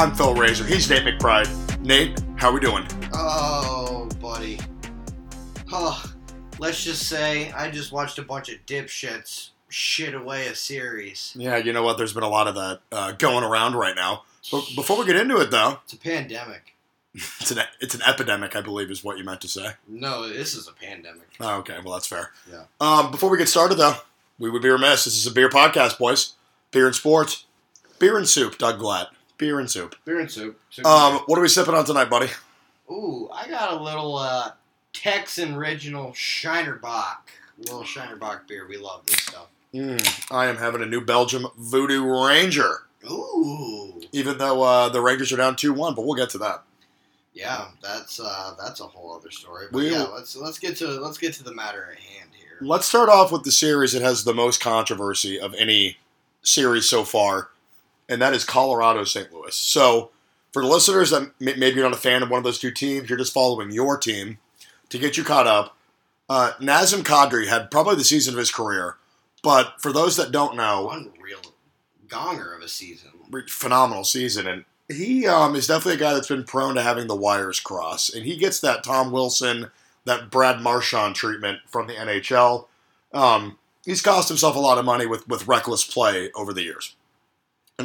podcast, you puckheads. I'm Phil Razor. He's Nate McBride. Nate, how we doing? Oh, buddy. Oh, let's just say I just watched a bunch of dipshits shit away a series. Yeah, you know what? There's been a lot of that uh, going around right now. But before we get into it, though, It's a pandemic. it's an it's an epidemic, I believe, is what you meant to say. No, this is a pandemic. Oh, okay, well that's fair. Yeah. Um, before we get started, though, we would be remiss. This is a beer podcast, boys. Beer and sports, beer and soup. Doug Glatt, beer and soup. Beer and soup. Soup Um, what are we sipping on tonight, buddy? Ooh, I got a little uh, Texan original Shiner Bock. Little Shiner Bock beer. We love this stuff. Mm, I am having a New Belgium Voodoo Ranger. Ooh. Even though uh, the Rangers are down two one, but we'll get to that. Yeah, that's uh, that's a whole other story. But We- yeah, let's let's get to let's get to the matter at hand here. Let's start off with the series that has the most controversy of any series so far, and that is Colorado St. Louis. So, for the listeners that maybe you're not a fan of one of those two teams, you're just following your team to get you caught up. Uh, Nazem Kadri had probably the season of his career, but for those that don't know, Unreal gonger of a season. phenomenal season, and he um, is definitely a guy that's been prone to having the wires cross, and he gets that Tom Wilson, that Brad Marchand treatment from the NHL. Um, he's cost himself a lot of money with with reckless play over the years.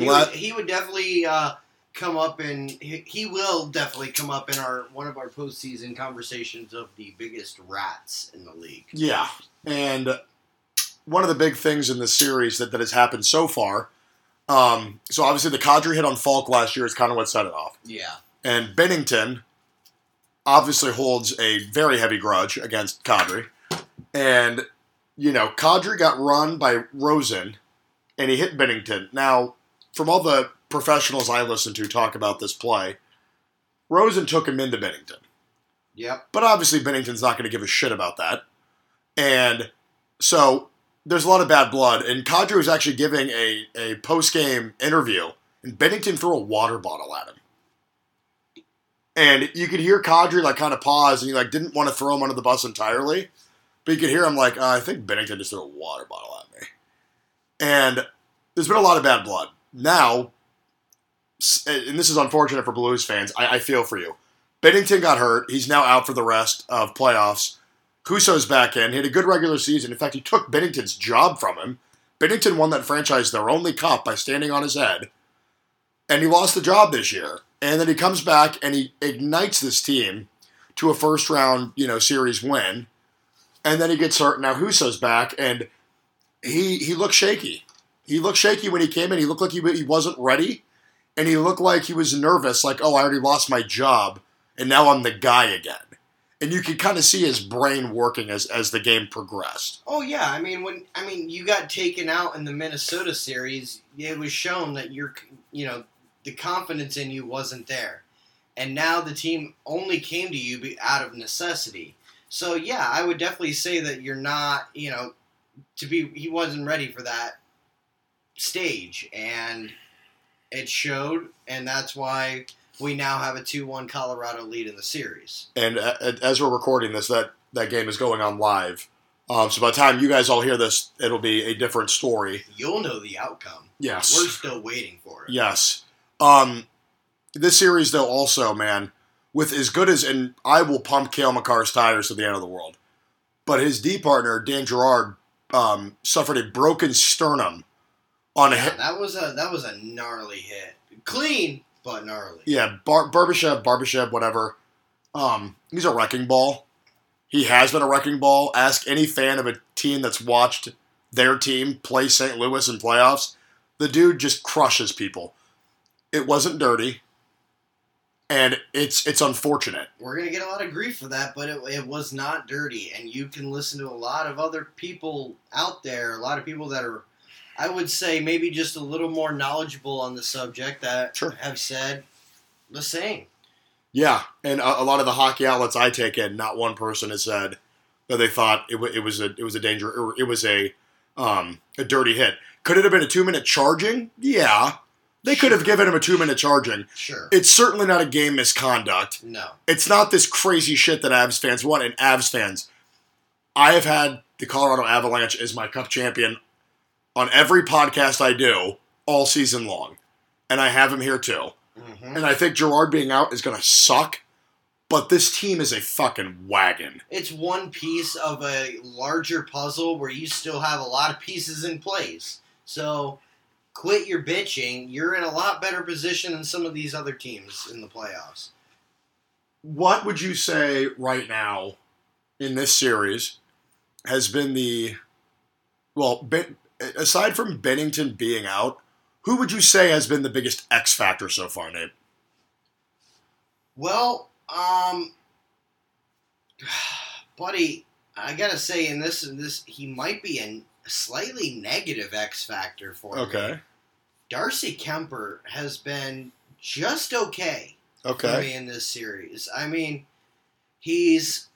He would, he would definitely uh, come up and he, he will definitely come up in our one of our postseason conversations of the biggest rats in the league. yeah, and one of the big things in this series that, that has happened so far. Um, so obviously the Kadri hit on Faulk last year is kind of what set it off. Yeah, And Binnington obviously holds a very heavy grudge against Kadri. And, you know, Kadri got run by Rosen and he hit Binnington. Now, from all the professionals I listen to talk about this play, Rosen took him into Binnington. yep. But obviously, Binnington's not going to give a shit about that. And so there's a lot of bad blood. And Kadri was actually giving a, a post game interview, and Binnington threw a water bottle at him. And you could hear Kadri like kind of pause, and he like didn't want to throw him under the bus entirely, but you could hear him like, uh, I think Binnington just threw a water bottle at me. And there's been a lot of bad blood. Now, and this is unfortunate for Blues fans. I, I feel for you. Binnington got hurt. He's now out for the rest of playoffs. Husso's back in. He had a good regular season. In fact, he took Binnington's job from him. Binnington won that franchise their only cup by standing on his head. And he lost the job this year. And then he comes back and he ignites this team to a first round, you know, series win. And then he gets hurt. Now Husso's back and he he looked shaky. He looked shaky when he came in. He looked like he, he wasn't ready. And he looked like he was nervous, like, oh, I already lost my job and now I'm the guy again. And you could kind of see his brain working as, as the game progressed. Oh yeah, I mean when I mean you got taken out in the Minnesota series, it was shown that you're you know the confidence in you wasn't there, and now the team only came to you out of necessity. So yeah, I would definitely say that you're not you know to be he wasn't ready for that stage, and it showed, and that's why we now have a two-one Colorado lead in the series. And uh, as we're recording this, that, that game is going on live. Um, so by the time you guys all hear this, it'll be a different story. You'll know the outcome. Yes. We're still waiting for it. Yes. Um, this series, though, also, man, with as good as, and I will pump Cale Makar's tires to the end of the world, but his D partner, Dan Girard, um, suffered a broken sternum on a Yeah, hit. that was a that was a gnarly hit. Clean, but gnarly. Yeah, Bar- Barbashev, Barbashev, whatever. Um, he's a wrecking ball. He has been a wrecking ball. Ask any fan of a team that's watched their team play St. Louis in playoffs. The dude just crushes people. It wasn't dirty, and it's it's unfortunate. We're gonna get a lot of grief for that, but it, it was not dirty, and you can listen to a lot of other people out there, a lot of people that are, I would say, maybe just a little more knowledgeable on the subject that Sure. have said the same. Yeah, and a, a lot of the hockey outlets I take in, not one person has said that they thought it, wa it was a it was a danger or it was a um, a dirty hit. Could it have been a two minute charging? Yeah, they could have given him a two minute charging. Sure. It's certainly not a game misconduct. no. It's not this crazy shit that Avs fans want. And Avs fans, I have had the Colorado Avalanche as my cup champion on every podcast I do all season long, and I have him here too. Mhm. And I think Girard being out is going to suck, but this team is a fucking wagon. It's one piece of a larger puzzle where you still have a lot of pieces in place. So quit your bitching. You're in a lot better position than some of these other teams in the playoffs. What would you say right now in this series has been the well, aside from Binnington being out, who would you say has been the biggest X factor so far, Nate? Well, um, buddy, I gotta say, in this, in this, he might be a slightly negative X factor for me. Okay. Darcy Kuemper has been just okay for Okay. me in this series. I mean, he's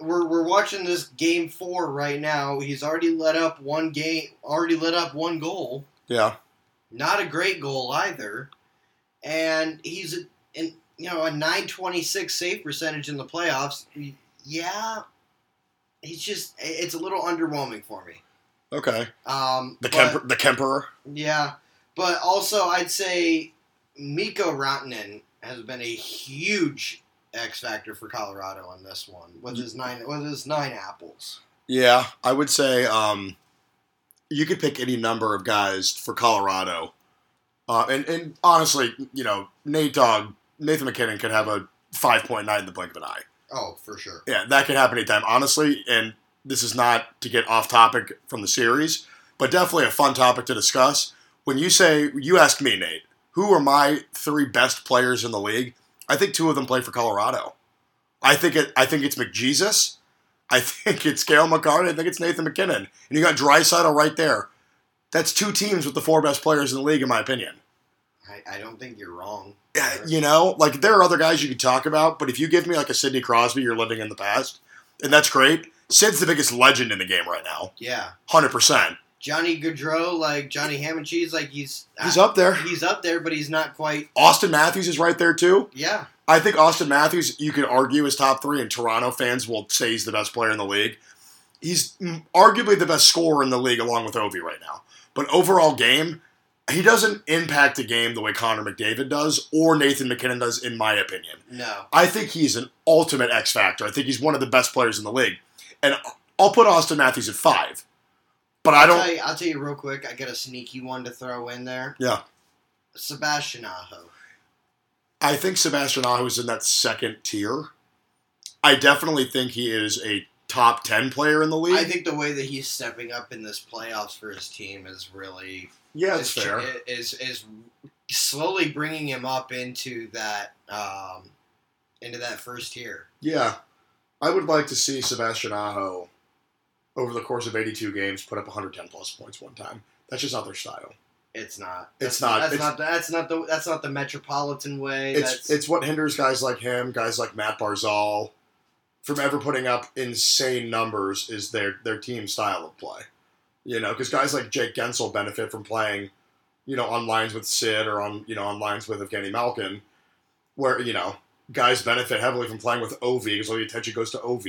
we're we're watching this game four right now. He's already let up one game, already let up one goal. Yeah. Not a great goal either, and he's a, in you know a nine twenty six save percentage in the playoffs. Yeah, he's just it's a little underwhelming for me. Okay. Um, The Kuemper, the Kemperer. yeah, but also I'd say Mikko Rantanen has been a huge X factor for Colorado on this one with his nine with his nine apples. Yeah, I would say um, you could pick any number of guys for Colorado, uh, and and honestly, you know, Nate Dogg, Nathan MacKinnon could have a five point nine in the blink of an eye. Oh, for sure. Yeah, that can happen anytime. Honestly, and this is not to get off topic from the series, but definitely a fun topic to discuss. When you say you ask me, Nate, who are my three best players in the league? I think two of them play for Colorado. I think it. I think it's McJesus. I think it's Kale McCartney. I think it's Nathan MacKinnon. And you got Draisaitl right there. That's two teams with the four best players in the league, in my opinion. I, I don't think you're wrong. You know, like there are other guys you could talk about, but if you give me like a Sidney Crosby, you're living in the past, and that's great. Sid's the biggest legend in the game right now, Yeah, hundred percent. Johnny Gaudreau, like Johnny Ham and Cheese, like he's He's up there. He's up there, but he's not quite. Auston Matthews is right there too. Yeah, I think Auston Matthews, you could argue is top three, and Toronto fans will say he's the best player in the league. He's arguably the best scorer in the league, along with Ovi right now. But overall game, he doesn't impact the game the way Connor McDavid does or Nathan MacKinnon does, in my opinion. no, I think he's an ultimate X factor. I think he's one of the best players in the league, and I'll put Auston Matthews at five. But I I'll don't. tell, you, I'll tell you real quick. I got a sneaky one to throw in there. Yeah. Sebastian Aho. I think Sebastian Aho is in that second tier. I definitely think he is a top ten player in the league. I think the way that he's stepping up in this playoffs for his team is really yeah, it's is, fair. is is slowly bringing him up into that um, into that first tier. Yeah, I would like to see Sebastian Aho over the course of 82 games put up 110 plus points one time. That's just not their style. It's not. It's That's- not. That's It's- not. That's not the. That's not the metropolitan way. It's that's, it's what hinders guys like him, guys like Matt Barzal, from ever putting up insane numbers is their their team style of play. You know, because guys like Jake Guentzel benefit from playing, you know, on lines with Sid or on you know on lines with Evgeny Malkin, where you know guys benefit heavily from playing with Ov because all the attention goes to Ov.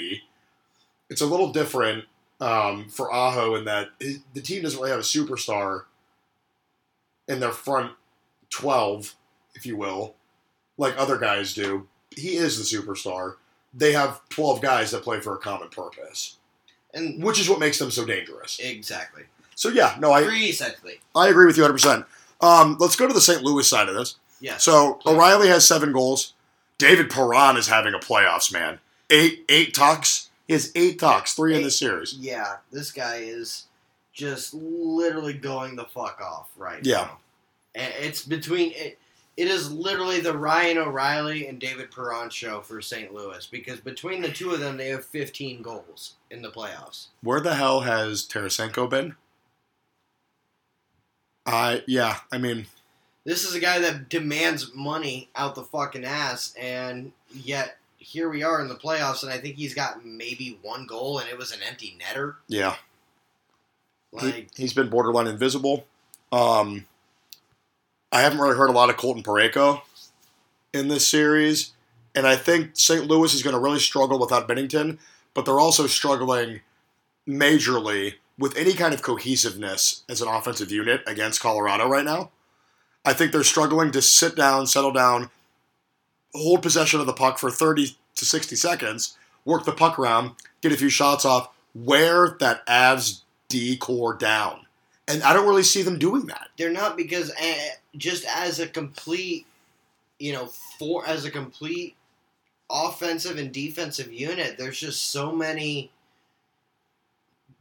It's a little different um, for Aho in that his, the team doesn't really have a superstar in their front twelve, if you will like other guys do. He is the superstar. They have 12 guys that play for a common purpose, and which is what makes them so dangerous. exactly. So, yeah, no, I, Precisely. I agree with you 100%. Um, let's go to the St. Louis side of this. Yes. So. O'Reilly has seven goals. David Perron is having a playoffs, man. Eight eight tucks. Has eight talks, three in the series. yeah, this guy is just literally going the fuck off right Yeah. now. And it's between it. It is literally the Ryan O'Reilly and David Perron show for St. Louis because between the two of them, they have 15 goals in the playoffs. Where the hell has Tarasenko been? I yeah, I mean, This is a guy that demands money out the fucking ass, and yet here we are in the playoffs, and I think he's got maybe one goal, and it was an empty netter. yeah, Like, he, has been borderline invisible. Um, I haven't really heard a lot of Colton Parayko in this series, and I think St. Louis is going to really struggle without Binnington, but they're also struggling majorly with any kind of cohesiveness as an offensive unit against Colorado right now. I think they're struggling to sit down, settle down, hold possession of the puck for 30 to 60 seconds, work the puck around, get a few shots off, wear that Avs D core down. And I don't really see them doing that. They're not because uh, just as a complete, you know, for as a complete offensive and defensive unit, there's just so many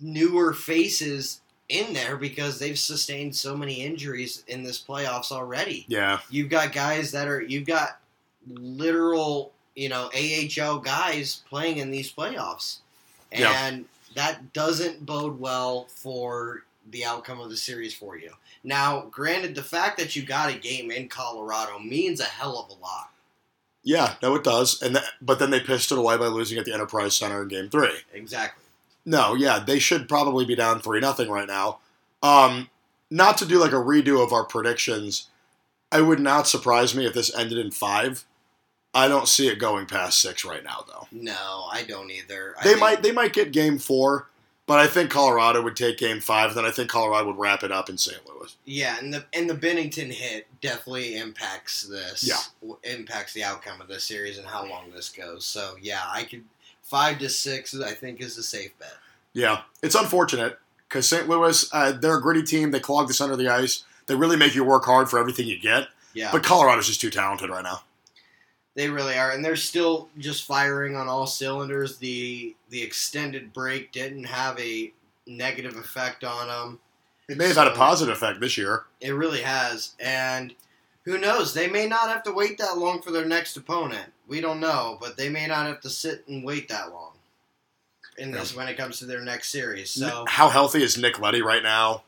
newer faces in there because they've sustained so many injuries in this playoffs already. Yeah. You've got guys that are you've got literal, you know, AHL guys playing in these playoffs. Yeah. And that doesn't bode well for the outcome of the series for you. Now, granted, the fact that you got a game in Colorado means a hell of a lot. Yeah, no, it does. And th- but then they pissed it away by losing at the Enterprise Center in Game Three. Exactly. No, yeah, they should probably be down three nothing right now. Um, not to do like a redo of our predictions. I would not surprise me if this ended in five. I don't see it going past six right now, though. No, I don't either. I They think- might they might get game four, but I think Colorado would take game five. Then I think Colorado would wrap it up in St. Louis. Yeah, and the and the Binnington hit definitely impacts this. Yeah. impacts the outcome of this series and how long this goes. So yeah, I could five to six. I think is a safe bet. Yeah, it's unfortunate because St. Louis uh, they're a gritty team. They clog the center of the ice. They really make you work hard for everything you get. Yeah, But Colorado's just too talented right now. They really are, and they're still just firing on all cylinders. The the extended break didn't have a negative effect on them. It may have had a positive effect this year. It really has, and who knows? They may not have to wait that long for their next opponent. We don't know, but they may not have to sit and wait that long in this when it comes to their next series. So How healthy is Nick Leddy right now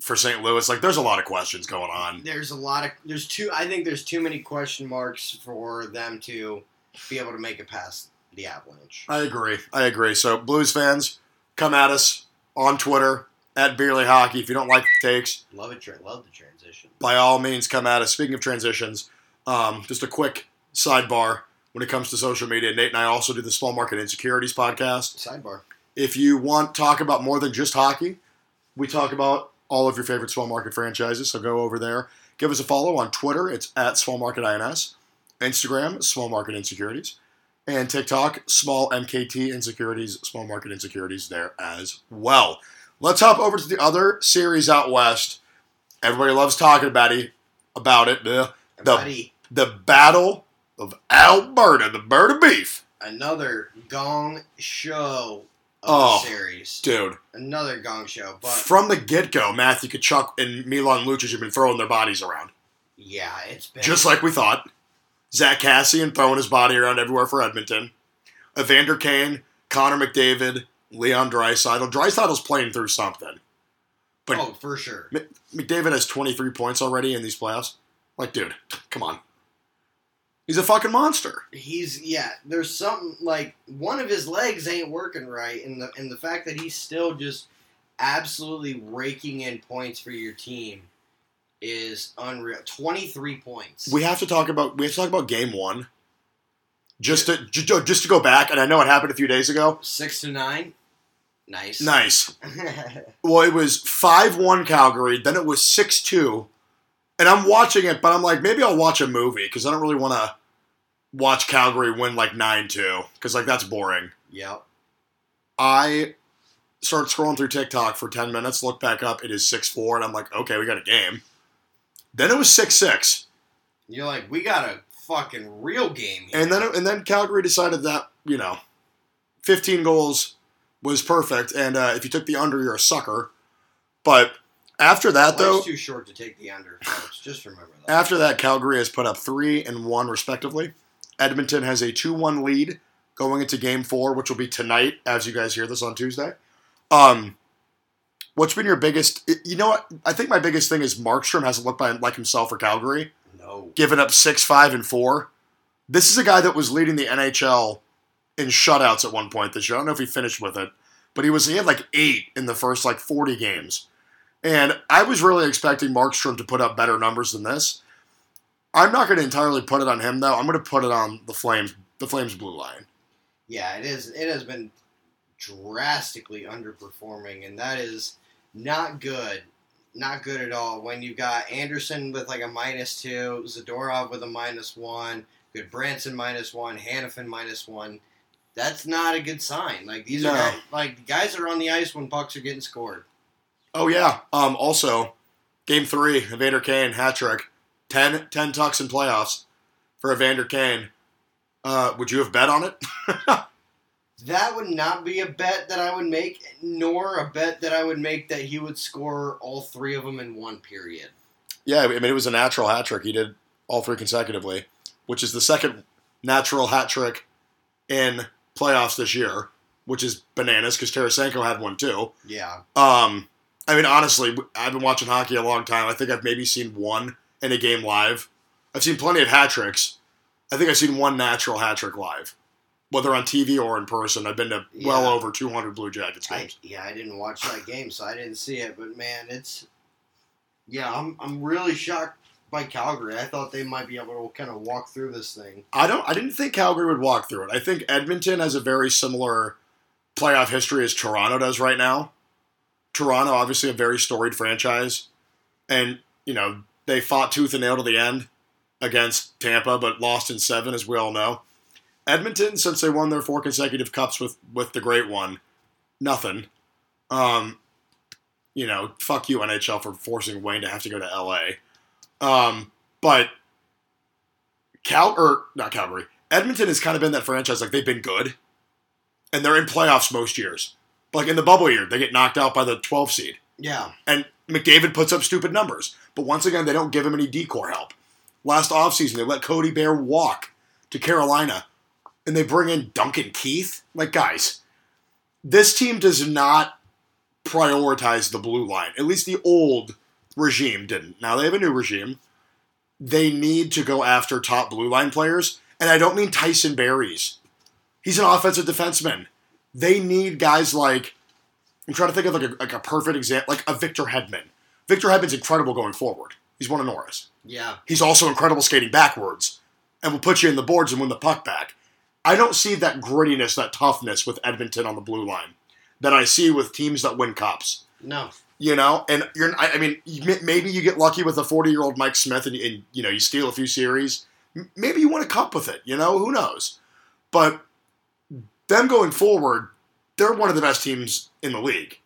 for St. Louis? Like, there's a lot of questions going on. there's a lot of there's too. I think there's too many question marks for them to be able to make it past the Avalanche. I agree. I agree. So, Blues fans, come at us on Twitter at Beerly Hockey. If you don't like the takes, Love it. Tra- love the transition. by all means, come at us. Speaking of transitions, um, just a quick sidebar when it comes to social media. Nate and I also do the Small Market Insecurities podcast. Sidebar. If you want to talk about more than just hockey, we talk about all of your favorite small market franchises. So go over there. Give us a follow on Twitter. It's at Small Market INS. Instagram, Small Market Insecurities. And TikTok, Small MKT Insecurities, Small Market Insecurities there as well. Let's hop over to the other series out west. Everybody loves talking about it. About it. The, the, the Battle of Alberta, the bird of beef. another gong show Oh, series. Dude, Another gong show, but from the get go, Matthew Tkachuk and Milan Lucic have been throwing their bodies around. yeah, it's been Just like we thought. Zack Kassian throwing his body around everywhere for Edmonton. Evander Kane, Connor McDavid, Leon Draisaitl. Draisaitl's playing through something. But oh for sure. McDavid has 23 points already in these playoffs. Like, dude, come on. He's a fucking monster. He's yeah. There's something like one of his legs ain't working right, and the and the fact that he's still just absolutely raking in points for your team is unreal. Twenty three points. We have to talk about we have to talk about game one. Just to just to go back, and I know it happened a few days ago. Six to nine. Nice. Nice. Well, it was 5 1 Calgary, then it was 6 2. And I'm watching it, but I'm like, maybe I'll watch a movie because I don't really want to watch Calgary win like 9 2 because, like, that's boring. yep. I start scrolling through TikTok for 10 minutes, look back up, it is 6 4, and I'm like, okay, we got a game. Then it was 6 6. You're like, we got a fucking real game here. And then, and then Calgary decided that, you know, 15 goals was perfect. And uh, if you took the under, you're a sucker. But after that, though. Too short to take the under, folks. Just remember that. After that, Calgary has put up three and one, respectively. Edmonton has a 2 1 lead going into game four, which will be tonight, as you guys hear this on Tuesday. Um, what's been your biggest. You know what? I think my biggest thing is Markstrom hasn't looked by, like himself for Calgary, no. giving up 6, 5, and 4. This is a guy that was leading the NHL in shutouts at one point this year. I don't know if he finished with it, but he was he had like eight in the first like 40 games. And I was really expecting Markstrom to put up better numbers than this. I'm not going to entirely put it on him though. I'm going to put it on the Flames, the Flames blue line. Yeah, it is. It has been drastically underperforming, and that is not good. not good at all. When you've got Anderson with like a minus two, Zadorov with a minus one, Gudbranson minus one, Hanifin minus one. That's not a good sign. Like these No. are guys, like guys are on the ice when pucks are getting scored. Oh yeah. Um. Also, game three, Evander Kane hat trick, 10, 10 tucks in playoffs for Evander Kane. Uh, would you have bet on it? That would not be a bet that I would make, nor a bet that I would make that he would score all three of them in one period. yeah. I mean, it was a natural hat trick. He did all three consecutively, which is the second natural hat trick in playoffs this year, which is bananas because Tarasenko had one too. Yeah. Um, I mean, honestly, I've been watching hockey a long time. I think I've maybe seen one in a game live. I've seen plenty of hat tricks. I think I've seen one natural hat trick live, whether on TV or in person. I've been to well Yeah. over 200 Blue Jackets I, games. yeah, I didn't watch that game, so I didn't see it. But man, it's yeah, I'm I'm really shocked by Calgary. I thought they might be able to kind of walk through this thing. I don't. I didn't think Calgary would walk through it. I think Edmonton has a very similar playoff history as Toronto does right now. Toronto, obviously, a very storied franchise, and you know they fought tooth and nail to the end against Tampa, but lost in seven, as we all know. Edmonton, since they won their four consecutive cups with with the Great One, nothing. Um, you know, fuck you NHL for forcing Wayne to have to go to LA. Um, but Cal or not Calgary, Edmonton has kind of been that franchise. Like they've been good, and they're in playoffs most years. Like in the bubble year, they get knocked out by the 12 seed, Yeah, and McDavid puts up stupid numbers. But once again, they don't give him any decor help. Last offseason, they let Cody Bear walk to Carolina, and they bring in Duncan Keith. Like guys, this team does not prioritize the blue line. At least the old regime didn't. Now they have a new regime. They need to go after top blue line players, and I don't mean Tyson Berries. He's an offensive defenseman. They need guys like I'm trying to think of like a, like a perfect example, like a Victor Hedman. Victor Hedman's incredible going forward. He's one of Norris. yeah, He's also incredible skating backwards and will put you in the boards and win the puck back. I don't see that grittiness, that toughness with Edmonton on the blue line that I see with teams that win cups. no, You know, and you're. I I mean, maybe you get lucky with a 40 year old Mike Smith, and, and you know you steal a few series. Maybe you win a cup with it. You know, who knows? But them going forward, they're one of the best teams in the league.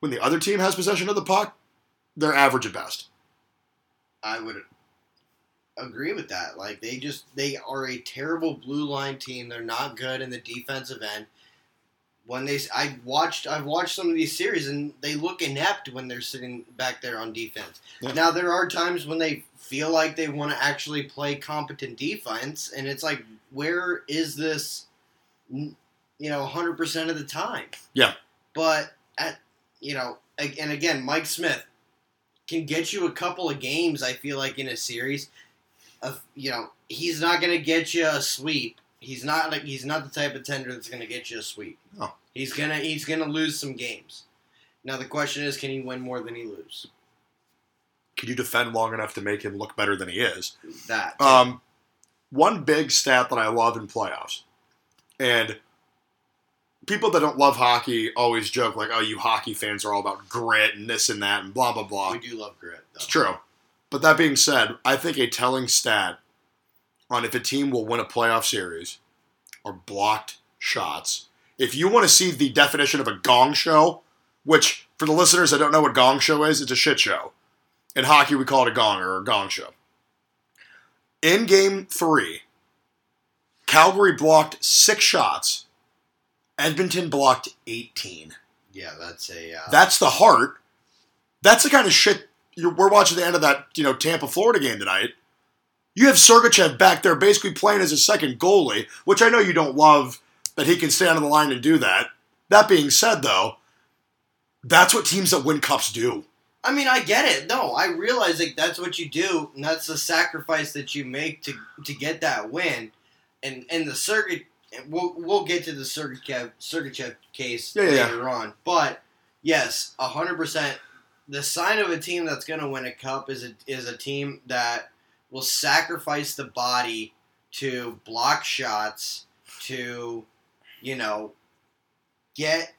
When the other team has possession of the puck, they're average at best. I would agree with that. Like they just they are a terrible blue line team. They're not good in the defensive end. When they, I watched, I've watched some of these series, and they look inept when they're sitting back there on defense. Yeah. Now there are times when they feel like they want to actually play competent defense, and it's like, where is this? You know, hundred percent of the time. Yeah. But at you know, and again, Mike Smith can get you a couple of games. I feel like in a series, of you know, he's not going to get you a sweep. He's not like he's not the type of tender that's going to get you a sweep. No. He's gonna he's gonna lose some games. Now the question is, can he win more than he lose? Can you defend long enough to make him look better than he is? That Um, one big stat that I love in playoffs, and people that don't love hockey always joke like, "Oh, you hockey fans are all about grit and this and that and blah blah blah." we do love grit. Though. It's true. But that being said, I think a telling stat on if a team will win a playoff series are blocked shots. If you want to see the definition of a gong show, which for the listeners that don't know what gong show is, it's a shit show. In hockey, we call it a gong or a gong show. In game three, Calgary blocked six shots. Edmonton blocked 18. Yeah, that's a uh, That's the heart. That's the kind of shit you're, we're watching the end of that, you know, Tampa Florida game tonight. You have Sergachev back there basically playing as a second goalie, which I know you don't love that he can stand on the line and do that. That being said, though, that's what teams that win cups do. I mean, I get it. No, I realize like that's what you do, and that's the sacrifice that you make to to get that win. And and the circuit, we'll we'll get to the circuit Sergachev case Yeah, yeah, yeah. later on. But yes, hundred percent. The sign of a team that's going to win a cup is a is a team that will sacrifice the body to block shots, to you know get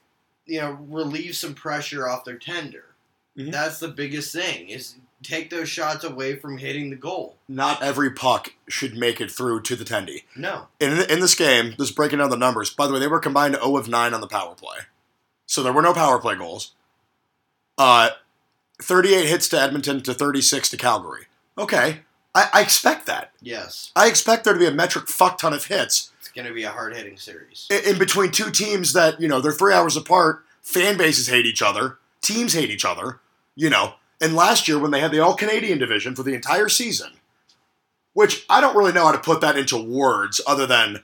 you know relieve some pressure off their tender. Mhm. That's the biggest thing is take those shots away from hitting the goal. Not every puck should make it through to the tendy. No. In, in this game, just breaking down the numbers, by the way, they were combined 0 of 9 on the power play. So there were no power play goals. Uh, 38 hits to Edmonton to 36 to Calgary. Okay, I, I expect that. Yes. I expect there to be a metric fuck ton of hits It's going to be a hard hitting series. in, in between two teams that, you know, they're three hours apart. Fan bases hate each other. Teams hate each other, you know. And last year, when they had the All Canadian division for the entire season, which I don't really know how to put that into words other than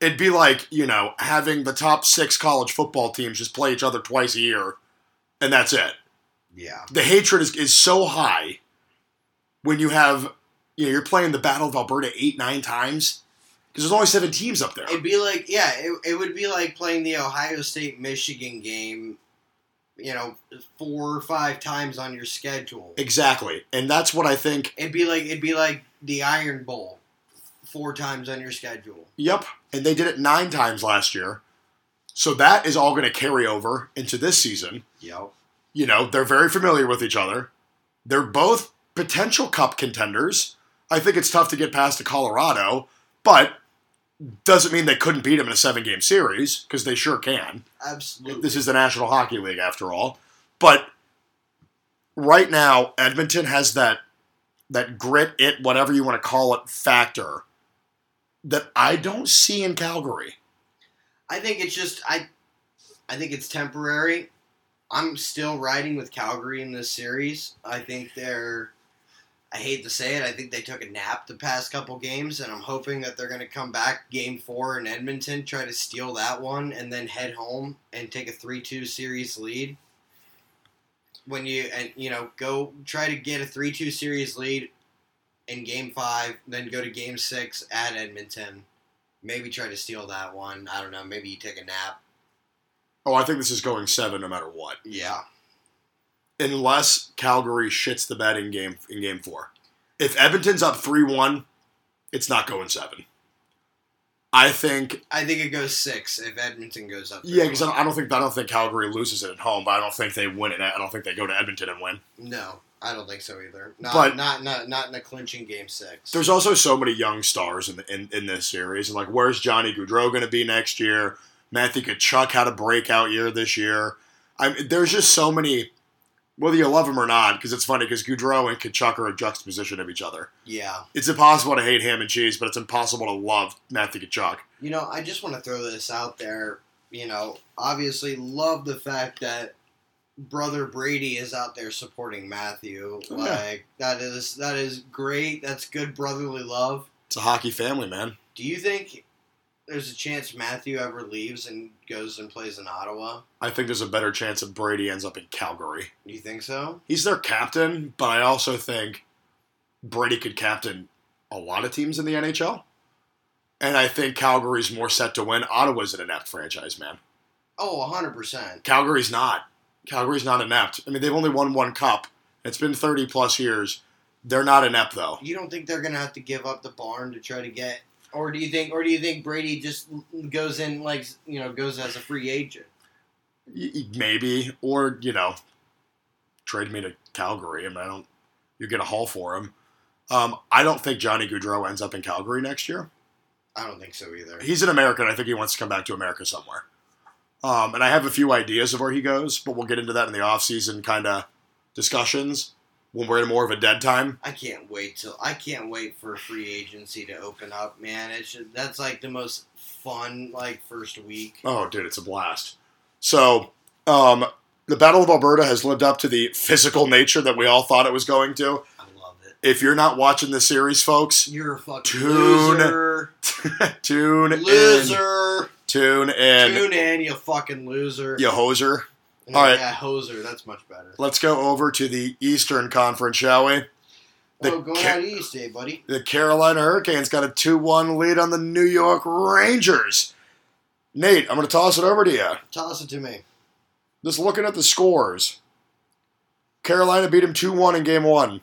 it'd be like, you know, having the top six college football teams just play each other twice a year, and that's it. Yeah. The hatred is, is so high when you have, you know, you're playing the Battle of Alberta eight, nine times because there's only seven teams up there. It'd be like, yeah, it, it would be like playing the Ohio State Michigan game, you know, four or five times on your schedule. Exactly. And that's what I think. It'd be like it'd be like the Iron Bowl, four times on your schedule. Yep. And they did it nine times last year. So that is all going to carry over into this season. Yep. You know, they're very familiar with each other. They're both potential cup contenders. I think it's tough to get past to Colorado, but doesn't mean they couldn't beat them in a seven game series because they sure can. Absolutely. This is the National Hockey League after all. But right now, Edmonton has that that grit, it, whatever you want to call it, factor that I don't see in Calgary. I think it's just I I think it's temporary. I'm still riding with Calgary in this series. I think they're I hate to say it, I think they took a nap the past couple games and I'm hoping that they're going to come back game 4 in Edmonton, try to steal that one and then head home and take a 3-2 series lead. When you and you know, go try to get a 3-2 series lead in game 5, then go to game 6 at Edmonton maybe try to steal that one. I don't know. Maybe you take a nap. Oh, I think this is going seven no matter what. Yeah. Unless Calgary shits the bed in game in game four. If Edmonton's up three one, it's not going seven. I think I think it goes six if Edmonton goes up. yeah, because I don't, I don't think I don't think Calgary loses it at home, but I don't think they win it. I don't think they go to Edmonton and win. No, I don't think so either. Not, But- not not not in a clinching game six. There's also so many young stars in, the, in in this series, and like, where's Johnny Gaudreau going to be next year? Matthew Tkachuk had a breakout year this year. I mean, there's just so many. Whether you love him or not, because it's funny because Gaudreau and Tkachuk are a juxtaposition of each other. yeah. It's impossible to hate ham and cheese, but it's impossible to love Matthew Tkachuk. You know, I just want to throw this out there. You know, obviously, love the fact that brother Brady is out there supporting Matthew. Oh, yeah. Like that is that is great. That's good brotherly love. It's a hockey family, man. Do you think there's a chance Matthew ever leaves and goes and plays in Ottawa? I think there's a better chance that Brady ends up in Calgary. Do you think so? He's their captain, but I also think Brady could captain a lot of teams in the NHL. And I think Calgary's more set to win. Ottawa's an inept franchise, man. Oh, 100%. Calgary's not. Calgary's not inept. I mean, they've only won one cup. It's been 30 plus years. They're not inept, though. You don't think they're gonna have to give up the barn to try to get, or do you think, or do you think Brady just goes in like you know goes as a free agent? Maybe. Or, you know, trade me to Calgary. I mean, I don't. You get a haul for him. Um, I don't think Johnny Gaudreau ends up in Calgary next year. I don't think so either. He's an American. I think he wants to come back to America somewhere. Um, and I have a few ideas of where he goes, but we'll get into that in the offseason kind of discussions when we're in more of a dead time. I can't wait till I can't wait for free agency to open up, man. It's just, that's like the most fun like first week. Oh, dude, it's a blast. So, um, the Battle of Alberta has lived up to the physical nature that we all thought it was going to. I love it. If you're not watching the series, folks, You're a fucking Tune- loser. tune in. Loser. Tune in. Tune in, you fucking loser. You hoser. No, all right. Yeah, hoser. That's much better. Let's go over to the Eastern Conference, shall we? The oh, going Ca- out east, eh, buddy? The Carolina Hurricanes got a 2 1 lead on the New York Rangers. Nate, I'm going to toss it over to you. Toss it to me. Just looking at the scores Carolina beat him 2 1 in game one,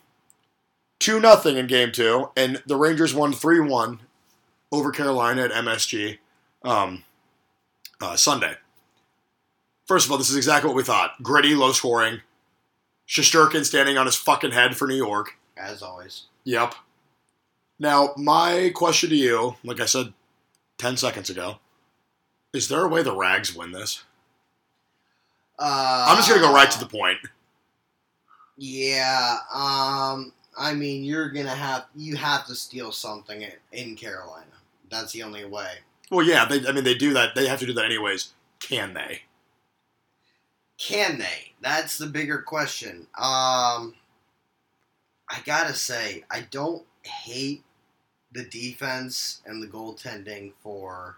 2 0 in game two, and the Rangers won 3 1 over Carolina at MSG um, uh, Sunday. First of all, this is exactly what we thought gritty, low scoring. Shesterkin standing on his fucking head for New York. as always. Yep. Now, my question to you, like I said 10 seconds ago, is there a way the Rags win this? Uh, I'm just going to go right to the point. Yeah. Um. I mean, you're gonna have you have to steal something in, in Carolina. That's the only way. Well, yeah, they, I mean, they do that. They have to do that anyways. Can they? Can they? That's the bigger question. Um. I gotta say, I don't hate the defense and the goaltending for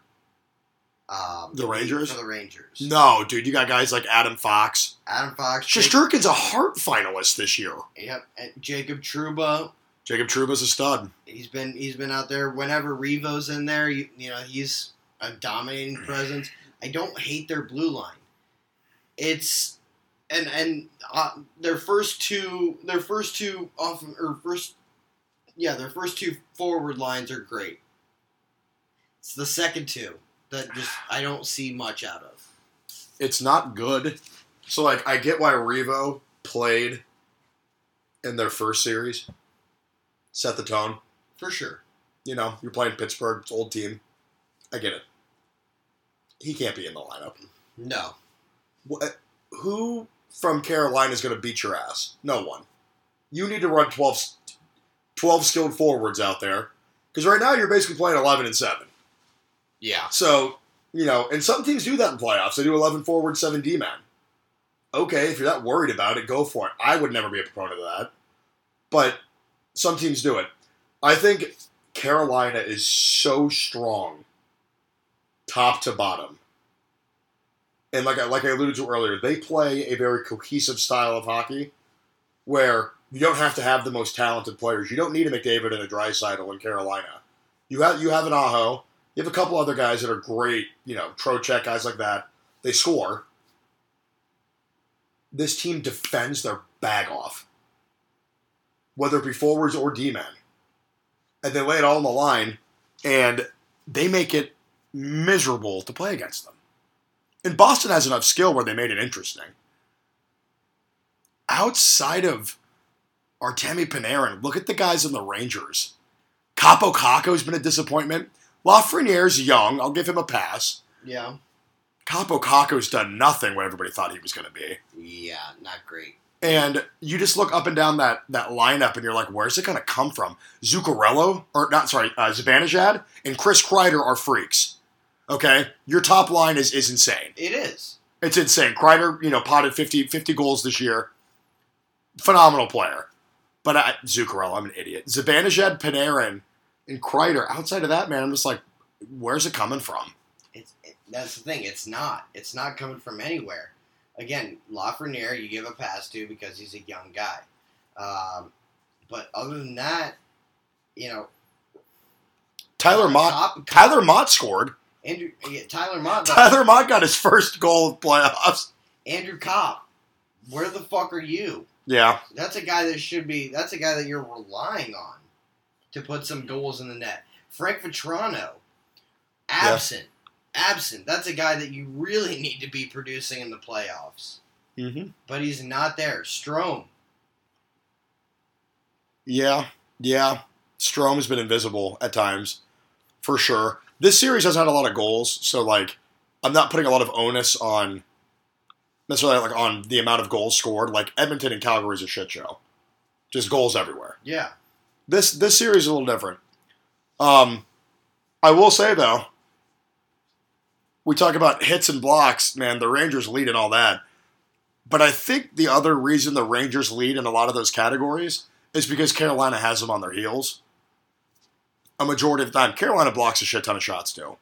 um, The Rangers? For the Rangers, No, dude, you got guys like Adam Fox. Adam Fox, Shesterkin's a Hart finalist this year. Yep, and Jacob Trouba. Jacob Trouba's a stud. He's been he's been out there whenever Revo's in there. You, you know he's a dominating presence. I don't hate their blue line. It's and and uh, their first two their first two off or first yeah their first two forward lines are great. It's the second two that just I don't see much out of. It's not good. So, like, I get why Revo played in their first series, set the tone. For sure. You know, you're playing Pittsburgh, it's old team. I get it. He can't be in the lineup. No. Who from Carolina is going to beat your ass? No one. You need to run 12, 12 skilled forwards out there because right now you're basically playing 11 and 7. Yeah. So, you know, and some teams do that in playoffs. They do 11 forward, 7 D man. Okay, if you're that worried about it, go for it. I would never be a proponent of that. But some teams do it. I think Carolina is so strong, top to bottom. And like I, like I alluded to earlier, they play a very cohesive style of hockey where you don't have to have the most talented players. You don't need a McDavid and a Draisaitl in Carolina. You have you have an Aho. You have a couple other guys that are great, you know, Trocheck, guys like that. They score. This team defends their bag off, whether it be forwards or D men. And they lay it all on the line, and they make it miserable to play against them. And Boston has enough skill where they made it interesting. Outside of Artemi Panarin, look at the guys in the Rangers. Kaapo Kakko's been a disappointment. Lafreniere's young. I'll give him a pass. Yeah. Kaapo Kakko's done nothing what everybody thought he was going to be. Yeah. Not great. And you just look up and down that, that lineup and you're like, where's it going to come from? Zuccarello, or not, sorry, uh, Zibanejad and Chris Kreider are freaks. Okay? Your top line is, is insane. It is. It's insane. Kreider, you know, potted 50, 50 goals this year. Phenomenal player. But I, Zuccarello, I'm an idiot. Zibanejad, Panarin, and Kreider. Outside of that, man, I'm just like, where's it coming from? It's it, that's the thing. It's not. It's not coming from anywhere. Again, Lafreniere, you give a pass to because he's a young guy. Um, but other than that, you know, Tyler Motte. Top- Tyler Motte scored. Andrew, yeah, Tyler Motte, Tyler Motte got his first goal of playoffs. Andrew Copp, where the fuck are you? Yeah. That's a guy that should be. That's a guy that you're relying on to put some goals in the net. Frank Vatrano, absent, absent. That's a guy that you really need to be producing in the playoffs. Mm-hmm. But he's not there. Strome, Yeah. Yeah. Strome's been invisible at times, for sure. This series has had a lot of goals, so like, I'm not putting a lot of onus on necessarily like on the amount of goals scored. Like Edmonton and Calgary is a shit show, just goals everywhere. yeah, This this series is a little different. Um, I will say though, we talk about hits and blocks. Man, the Rangers lead in all that. But I think the other reason the Rangers lead in a lot of those categories is because Carolina has them on their heels. A majority of the time, Carolina blocks a shit ton of shots too,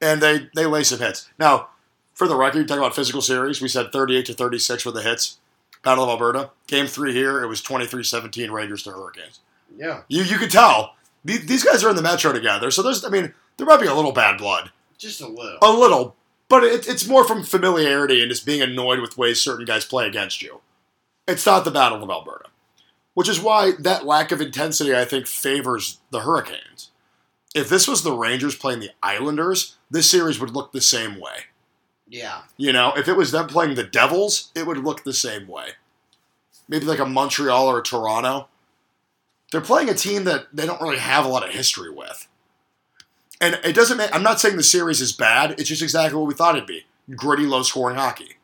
and they they lay some hits. Now, for the record, you talk about physical series. We said 38 to 36 with the hits. Battle of Alberta. Game three here, it was 23-17 Rangers to Hurricanes. yeah, You you could tell these, these guys are in the metro together, so there's I mean there might be a little bad blood, just a little. a little, but it, it's more from familiarity and just being annoyed with ways certain guys play against you. It's not the Battle of Alberta, which is why that lack of intensity I think favors the Hurricanes. If this was the Rangers playing the Islanders, this series would look the same way. Yeah, You know, if it was them playing the Devils, it would look the same way. maybe like a Montreal or a Toronto. They're playing a team that they don't really have a lot of history with. And it doesn't make, I'm not saying the series is bad, it's just exactly what we thought it'd be gritty, low scoring hockey.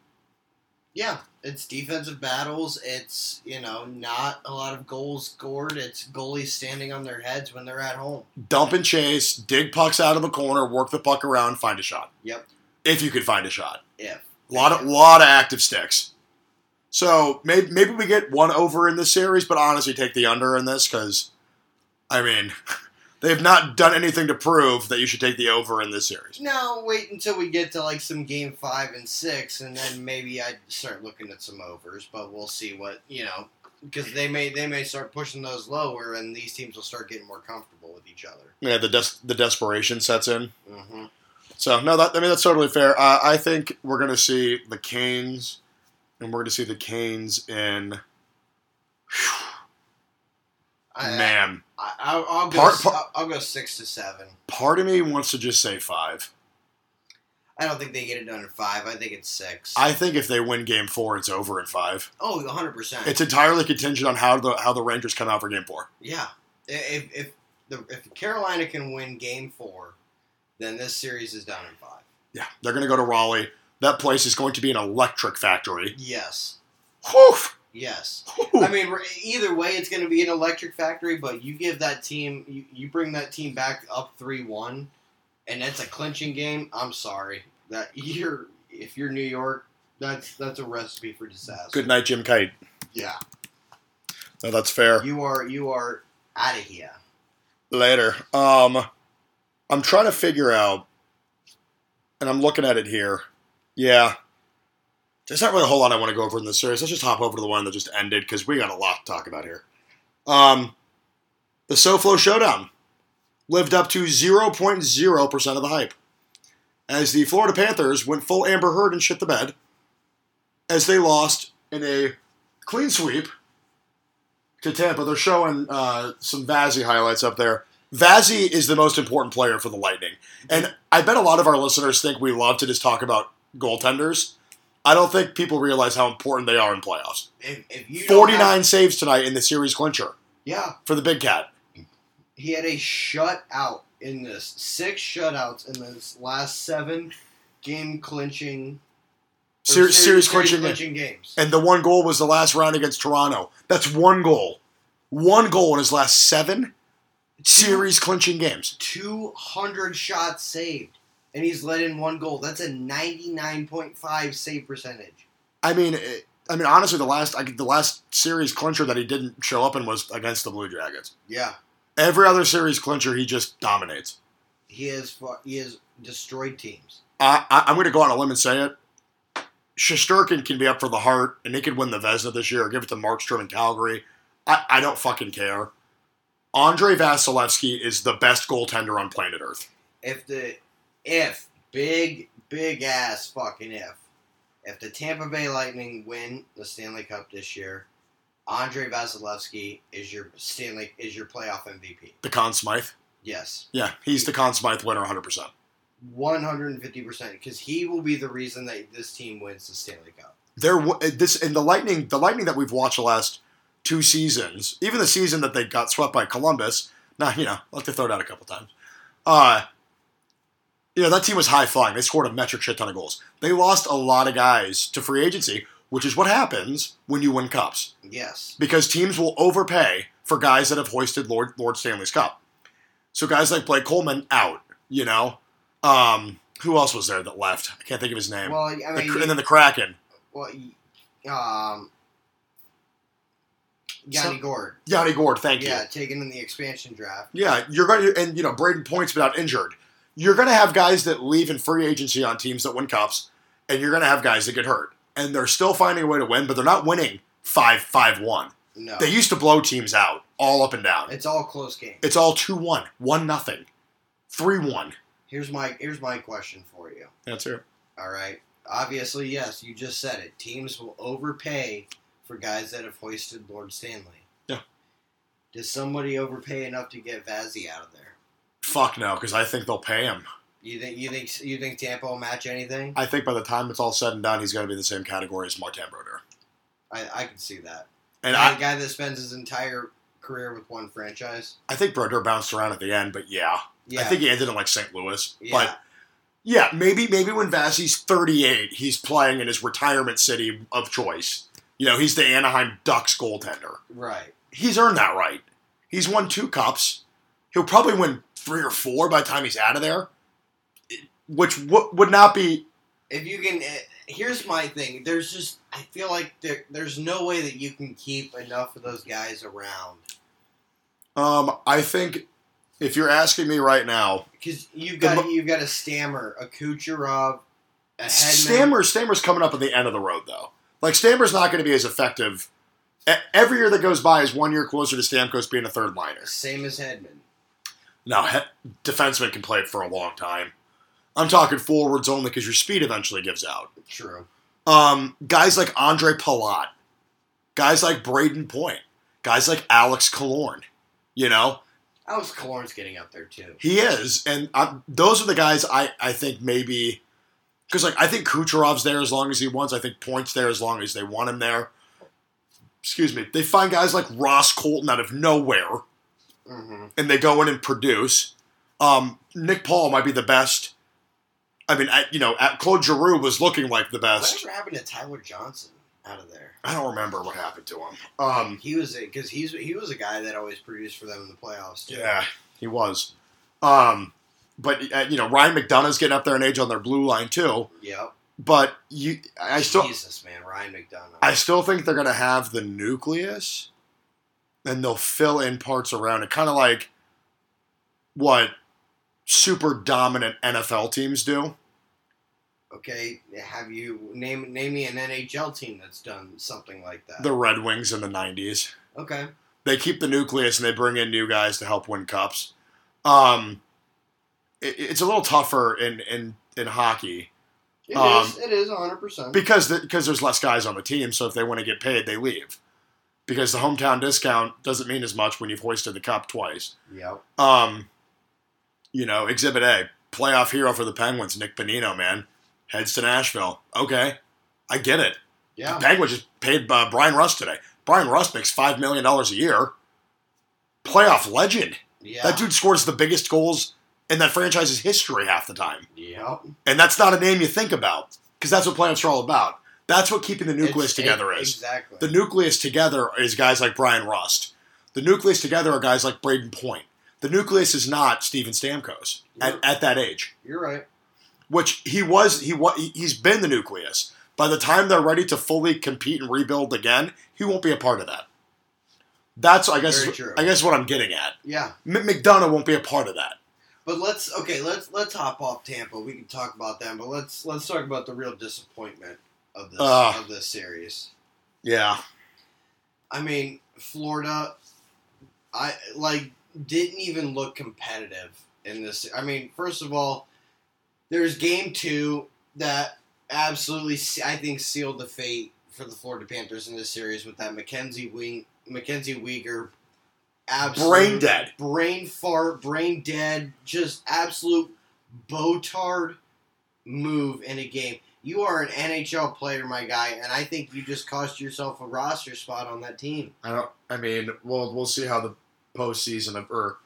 Yeah, it's defensive battles. It's you know not a lot of goals scored. It's goalies standing on their heads when they're at home. Dump and chase, dig pucks out of a corner, work the puck around, find a shot. Yep. If you could find a shot. If A lot of lot of active sticks. So maybe maybe we get one over in this series, but honestly, take the under in this because, I mean, they've not done anything to prove that you should take the over in this series. no, wait until we get to like some game five and six, and then maybe I'd start looking at some overs. But we'll see what you know because they may they may start pushing those lower, and these teams will start getting more comfortable with each other. Yeah, the des- the desperation sets in. Mm-hmm. So no, that I mean that's totally fair. Uh, I think we're going to see the Canes, and we're going to see the Canes in. I, Man, I, I'll, I'll go. Part- part- I'll, I'll go six to seven. part of me wants to just say five. I don't think they get it done in five. I think it's six. I think if they win Game Four, it's over in five. oh, 100 percent. It's entirely contingent on how the how the Rangers come out for Game Four. Yeah, if if the if Carolina can win Game Four, then this series is done in five. Yeah, they're going to go to Raleigh. That place is going to be an electric factory. Yes, Whew. Yes. I mean, either way, it's going to be an electric factory. But you give that team, you, you bring that team back up three one, and it's a clinching game. I'm sorry that you're if you're New York, that's that's a recipe for disaster. Good night, Jim Kite. Yeah, No, that's fair. you are you are out of here. Later. Um, I'm trying to figure out, and I'm looking at it here. Yeah, there's not really a whole lot I want to go over in this series. Let's just hop over to the one that just ended because we got a lot to talk about here. Um, the SoFlo Showdown lived up to 0.0% of the hype as the Florida Panthers went full Amber Heard and shit the bed as they lost in a clean sweep to Tampa. They're showing uh, some Vazzy highlights up there. Vazzy is the most important player for the Lightning. And I bet a lot of our listeners think we love to just talk about goaltenders. I don't think people realize how important they are in playoffs. If, if you 49 have- saves tonight in the series clincher yeah, for the Big Cat. He had a shutout in this. Six shutouts in this last seven game clinching. Ser- series, clinching. clinching games. And the one goal was the last round against Toronto. That's one goal. One goal in his last seven series clinching games. 200 shots saved. And he's let in one goal. That's a 99.5 save percentage. I mean, it, I mean, honestly, the last I, the last series clincher that he didn't show up in was against the Blue Jackets. Yeah. Every other series clincher, he just dominates. He has he has destroyed teams. I, I, I'm going to go on a limb and say it. Shesterkin can be up for the Hart, and he could win the Vezina this year or give it to Markstrom in Calgary. I, I don't fucking care. Andre Vasilevskiy is the best goaltender on planet Earth. If the if big big ass fucking if if the Tampa Bay Lightning win the Stanley Cup this year, Andre Vasilevskiy is your Stanley is your playoff MVP. The Conn Smythe. Yes. Yeah, he's the Conn Smythe winner 100%. One hundred and fifty percent, because he will be the reason that this team wins the Stanley Cup. There, wa- this and the Lightning, the Lightning that we've watched the last two seasons, even the season that they got swept by Columbus. Now, you know, have to throw it out a couple times. Uh, you know, that team was high flying. They scored a metric shit ton of goals. They lost a lot of guys to free agency, which is what happens when you win cups. Yes. Because teams will overpay for guys that have hoisted Lord Lord Stanley's Cup. So guys like Blake Coleman out, you know. Um, who else was there that left? I can't think of his name. Well, I The mean, Kra- and then the Kraken. well, um, Yanni So- Gourde. Yanni Gourde, thank you. Yeah, taken in the expansion draft. Yeah, you're going to, and you know, Brayden Point's been out injured. You're going to have guys that leave in free agency on teams that win cups, and you're going to have guys that get hurt, and they're still finding a way to win, but they're not winning five five one. No, They used to blow teams out all up and down. it's all close games. It's all two one, one nothing, three one. Here's my here's my question for you. That's it. All right. Obviously, yes, you just said it. Teams will overpay for guys that have hoisted Lord Stanley. Yeah. Does somebody overpay enough to get Vazzy out of there? Fuck no, because I think they'll pay him. You think you think you think Tampa will match anything? I think by the time it's all said and done, he's going to be in the same category as Martin Brodeur. I, I can see that. And a I, guy that spends his entire career with one franchise. I think Brodeur bounced around at the end, but yeah. Yeah, I think he ended in like St. Louis. yeah. But yeah, maybe maybe when Vassie's 38, he's playing in his retirement city of choice. You know, he's the Anaheim Ducks goaltender. right. He's earned that right. He's won two cups. He'll probably win three or four by the time he's out of there, which w- would not be. If you can, eh, here's my thing. There's just I feel like there there's no way that you can keep enough of those guys around Um, I think if you're asking me right now, because you've got mo- you've got a Stammer, a Kucherov, a Hedman. Stammer Stammer's coming up at the end of the road though. Like Stammer's not going to be as effective. Every year that goes by is one year closer to Stamkos being a third liner. same as Hedman. Now, he- defensemen can play it for a long time. I'm talking forwards only because your speed eventually gives out. True. Um, guys like Ondrej Palat, guys like Brayden Point, guys like Alex Killorn. You know, Alex Killorn's getting up there too. he is, and i those are the guys I I think maybe because like I think Kucherov's there as long as he wants. I think Point's there as long as they want him there. Excuse me. They find guys like Ross Colton out of nowhere. Mm-hmm. and they go in and produce. Um, Nick Paul might be the best. I mean, I, you know, at Claude Giroux was looking like the best. Whatever happened to Tyler Johnson out of there? I don't remember what happened to him. Um, He was because he's he was a guy that always produced for them in the playoffs too. yeah, he was. Um, but uh, you know, Ryan McDonagh's getting up there in age on their blue line too. Yep. But you, I still, Jesus, man, Ryan McDonagh. I still think they're going to have the nucleus, and they'll fill in parts around it, kind of like what super dominant NFL teams do. okay, have you name name me an NHL team that's done something like that? The Red Wings in the '90s. okay. they keep the nucleus and they bring in new guys to help win cups. Um, it, it's a little tougher in in in hockey It Um, is. It is 100. percent because the, because there's less guys on the team. So if they want to get paid, they leave because the hometown discount doesn't mean as much when you've hoisted the cup twice. Yep. Um, you know, Exhibit A, playoff hero for the Penguins, Nick Bonino, man, heads to Nashville. Okay, I get it. Yeah. The Penguins just paid uh, Bryan Rust today. Bryan Rust makes five million dollars a year. Playoff legend. Yeah. That dude scores the biggest goals in that franchise's history half the time. Yep. And that's not a name you think about because that's what playoffs are all about. That's what keeping the nucleus It's- together it- is. Exactly. The nucleus together is guys like Bryan Rust. The nucleus together are guys like Brayden Point. The nucleus is not Steven Stamkos at, at that age, You're right. which he was. He wa- He's been the nucleus. By the time they're ready to fully compete and rebuild again, he won't be a part of that. That's I guess. I guess what I'm getting at. Yeah. M- McDonagh won't be a part of that. But let's okay. Let's let's hop off Tampa. We can talk about them, but let's let's talk about the real disappointment of this Ugh. of this series. Yeah, I mean, Florida, I like didn't even look competitive in this. I mean, first of all, there's game two that absolutely I think sealed the fate for the Florida Panthers in this series with that Mackenzie Wing Mackenzie Weegar. Absolute Brain dead. brain fart, brain dead, just absolute botard move in a game. You are an NHL player, my guy, and I think you just cost yourself a roster spot on that team. I don't. I mean, we'll we'll see how the postseason of, or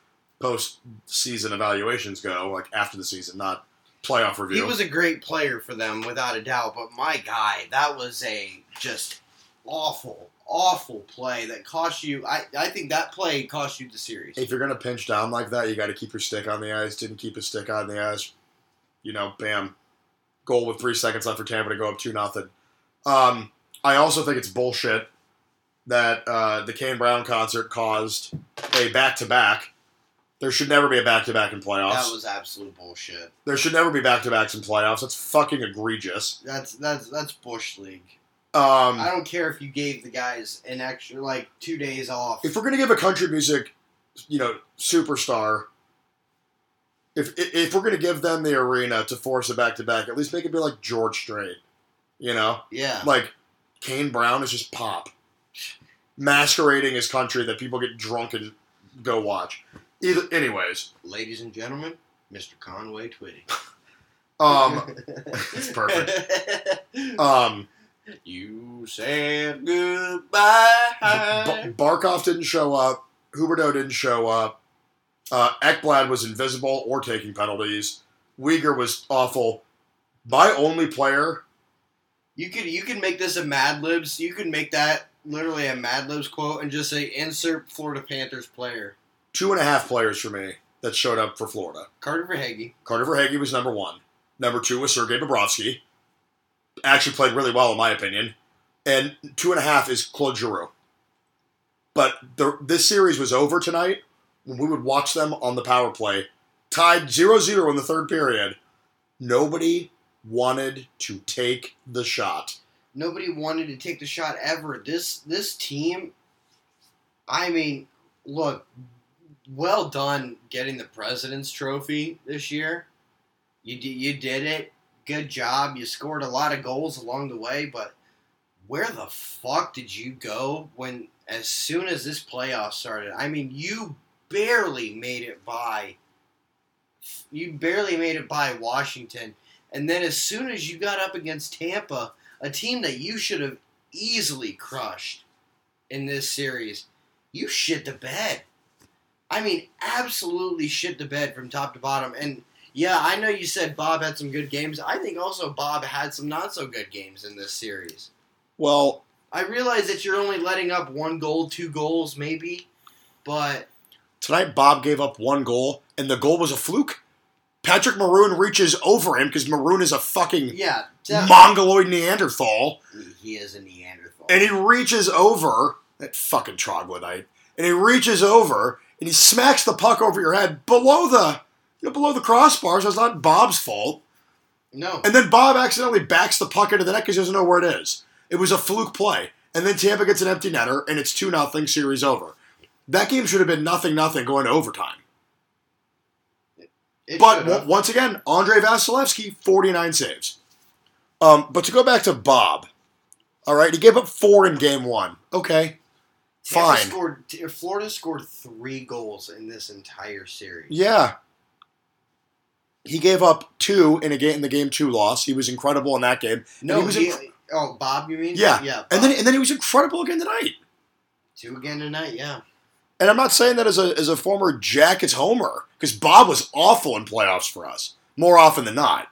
postseason evaluations go, like after the season, not playoff review. He was a great player for them, without a doubt. But my guy, that was a just awful, awful play that cost you. I, I think that play cost you the series. if you're gonna pinch down like that, you got to keep your stick on the ice. Didn't keep his stick on the ice. You know, bam, goal with three seconds left for Tampa to go up two nothing. Um, I also think it's bullshit that uh, the Kane Brown concert caused a back to back. There should never be a back to back in playoffs. That was absolute bullshit. there should never be back to backs in playoffs. That's fucking egregious. That's that's that's bush league. Um, I don't care if you gave the guys an extra like two days off. if we're gonna give a country music, you know, superstar, if if we're gonna give them the arena to force a back to back, at least make it be like George Strait, you know, yeah, like Kane Brown is just pop, masquerading as country that people get drunk and go watch. Either, anyways, ladies and gentlemen, Mr. Conway Twitty. um, it's perfect. Um, You said goodbye. B- Barkov didn't show up. Huberdeau didn't show up. Uh, Ekblad was invisible or taking penalties. Weegar was awful. My only player, You could you could make this a Mad Libs. You could make that literally a Mad Libs quote and just say insert Florida Panthers player. two and a half players for me that showed up for Florida. Carter Verhaeghe. Carter Verhaeghe was number one. Number two was Sergei Bobrovsky. Actually played really well, in my opinion. And two and a half is Claude Giroux. But the, this series was over tonight we would watch them on the power play, tied 0 0 in the third period. Nobody wanted to take the shot. Nobody wanted to take the shot ever. This this team, I mean, look, well done getting the President's Trophy this year. You did you did it. Good job. You scored a lot of goals along the way, but where the fuck did you go when as soon as this playoff started? I mean, you barely made it by you barely made it by Washington. And then as soon as you got up against Tampa, a team that you should have easily crushed in this series, you shit the bed. I mean, absolutely shit the bed from top to bottom. And yeah, I know you said Bob had some good games. I think also Bob had some not so good games in this series. Well, I realize that you're only letting up one goal, two goals, maybe, but tonight Bob gave up one goal, and the goal was a fluke. Patrick Maroon reaches over him because Maroon is a fucking yeah, mongoloid Neanderthal. he is a Neanderthal. and he reaches over that fucking troglodyte, and he reaches over and he smacks the puck over your head below the you know below the crossbar. So it's not Bob's fault. no, And then Bob accidentally backs the puck into the net because he doesn't know where it is. It was a fluke play, and then Tampa gets an empty netter, and it's two nothing. Series over. That game should have been nothing nothing going to overtime. It But w- once again, Andre Vasilevskiy, 49 saves. Um, but to go back to Bob, all right, he gave up four in game one. Okay, Tampa fine. Scored, Florida scored three goals in this entire series. Yeah. He gave up two in a game in the game two loss. He was incredible in that game. No, he was he- inc- oh Bob, you mean? Yeah. yeah. and then and then he was incredible again tonight. two again tonight. Yeah, And I'm not saying that as a as a former Jackets homer, because Bob was awful in playoffs for us, more often than not.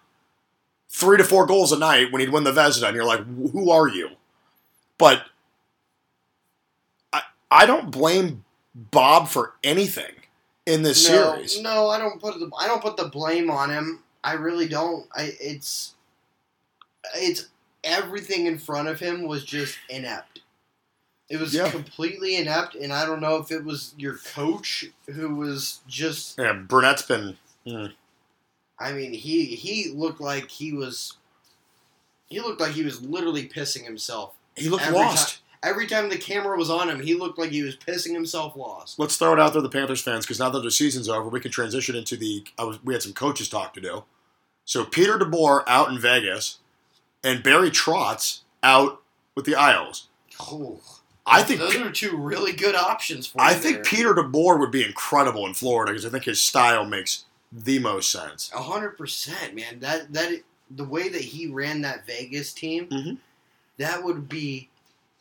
Three to four goals a night when he'd win the Vezina, and you're like, who are you? But I I don't blame Bob for anything in this no, series. no, I don't put the I don't put the blame on him. I really don't. I it's it's everything in front of him was just inept. It was Yeah. completely inept, and I don't know if it was your coach who was just. Yeah, Brunette's been hmm. I mean, he he looked like he was. He looked like he was literally pissing himself he looked Every lost. every time the camera was on him. He looked like he was pissing himself lost. Let's throw it out there, the Panthers fans, because now that the season's over, we can transition into the. I was, we had some coaches talk to do. So Peter DeBoer out in Vegas, and Barry Trotz out with the Isles. Oh, I think those are two really good options for. I think there. Peter DeBoer would be incredible in Florida because I think his style makes the most sense. A hundred percent, man. That that the way that he ran that Vegas team, Mhm. that would be